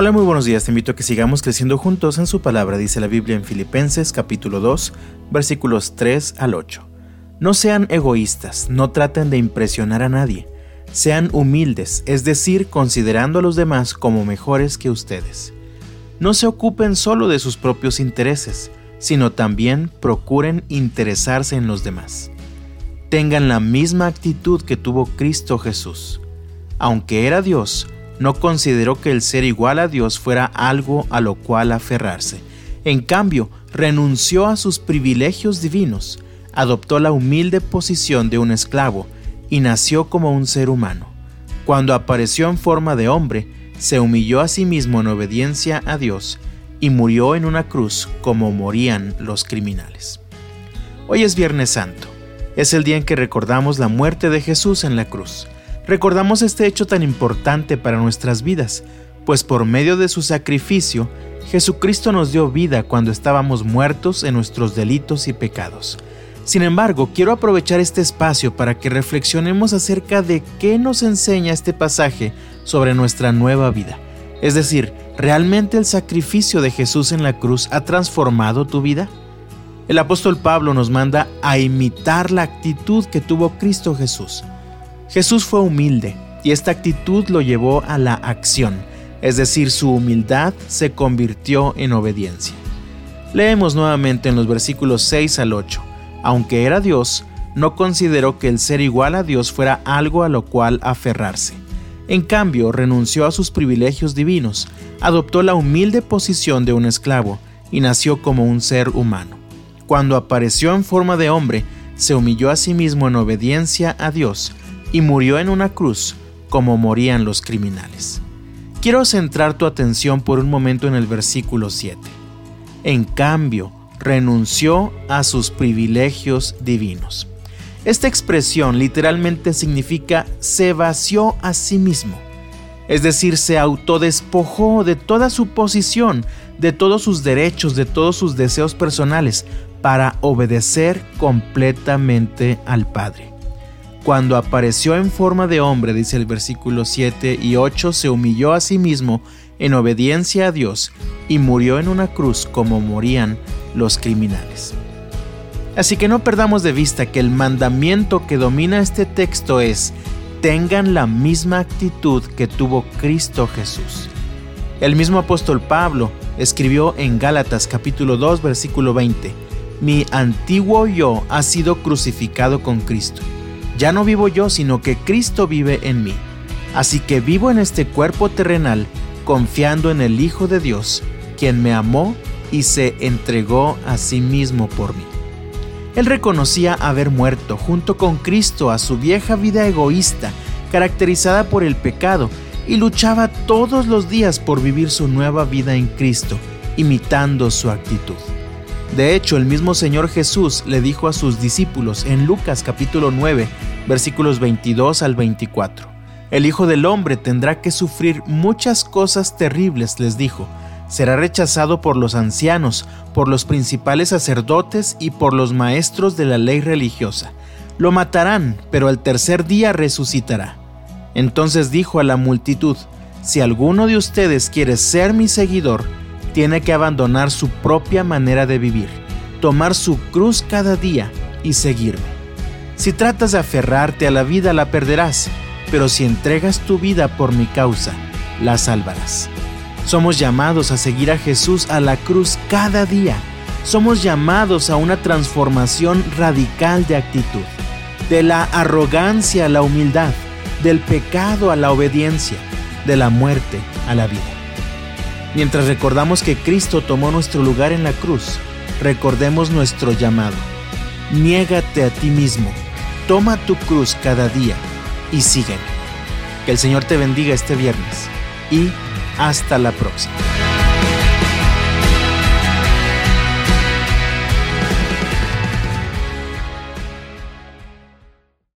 Hola, muy buenos días. Te invito a que sigamos creciendo juntos en su palabra, dice la Biblia en Filipenses capítulo 2, versículos 3 al 8. No sean egoístas, no traten de impresionar a nadie. Sean humildes, es decir, considerando a los demás como mejores que ustedes. No se ocupen solo de sus propios intereses, sino también procuren interesarse en los demás. Tengan la misma actitud que tuvo Cristo Jesús. Aunque era Dios, no consideró que el ser igual a Dios fuera algo a lo cual aferrarse. En cambio, renunció a sus privilegios divinos, adoptó la humilde posición de un esclavo y nació como un ser humano. Cuando apareció en forma de hombre, se humilló a sí mismo en obediencia a Dios y murió en una cruz como morían los criminales. Hoy es Viernes Santo. Es el día en que recordamos la muerte de Jesús en la cruz. Recordamos este hecho tan importante para nuestras vidas, pues por medio de su sacrificio, Jesucristo nos dio vida cuando estábamos muertos en nuestros delitos y pecados. Sin embargo, quiero aprovechar este espacio para que reflexionemos acerca de qué nos enseña este pasaje sobre nuestra nueva vida. Es decir, ¿realmente el sacrificio de Jesús en la cruz ha transformado tu vida? El apóstol Pablo nos manda a imitar la actitud que tuvo Cristo Jesús. Jesús fue humilde y esta actitud lo llevó a la acción, es decir, su humildad se convirtió en obediencia. Leemos nuevamente en los versículos 6 al 8. Aunque era Dios, no consideró que el ser igual a Dios fuera algo a lo cual aferrarse. En cambio, renunció a sus privilegios divinos, adoptó la humilde posición de un esclavo y nació como un ser humano. Cuando apareció en forma de hombre, se humilló a sí mismo en obediencia a Dios y murió en una cruz como morían los criminales. Quiero centrar tu atención por un momento en el versículo 7. En cambio, renunció a sus privilegios divinos. Esta expresión literalmente significa se vació a sí mismo, es decir, se autodespojó de toda su posición, de todos sus derechos, de todos sus deseos personales, para obedecer completamente al Padre. Cuando apareció en forma de hombre, dice el versículo 7 y 8, se humilló a sí mismo en obediencia a Dios y murió en una cruz como morían los criminales. Así que no perdamos de vista que el mandamiento que domina este texto es, tengan la misma actitud que tuvo Cristo Jesús. El mismo apóstol Pablo escribió en Gálatas capítulo 2 versículo 20, Mi antiguo yo ha sido crucificado con Cristo ya no vivo yo, sino que Cristo vive en mí. Así que vivo en este cuerpo terrenal, confiando en el Hijo de Dios, quien me amó y se entregó a sí mismo por mí. Él reconocía haber muerto junto con Cristo a su vieja vida egoísta, caracterizada por el pecado, y luchaba todos los días por vivir su nueva vida en Cristo, imitando su actitud. De hecho, el mismo Señor Jesús le dijo a sus discípulos en Lucas capítulo 9, versículos 22 al 24, El Hijo del Hombre tendrá que sufrir muchas cosas terribles, les dijo. Será rechazado por los ancianos, por los principales sacerdotes y por los maestros de la ley religiosa. Lo matarán, pero al tercer día resucitará. Entonces dijo a la multitud, Si alguno de ustedes quiere ser mi seguidor, tiene que abandonar su propia manera de vivir, tomar su cruz cada día y seguirme. Si tratas de aferrarte a la vida la perderás, pero si entregas tu vida por mi causa, la salvarás. Somos llamados a seguir a Jesús a la cruz cada día. Somos llamados a una transformación radical de actitud, de la arrogancia a la humildad, del pecado a la obediencia, de la muerte a la vida. Mientras recordamos que Cristo tomó nuestro lugar en la cruz, recordemos nuestro llamado. Niégate a ti mismo, toma tu cruz cada día y sígueme. Que el Señor te bendiga este viernes y hasta la próxima.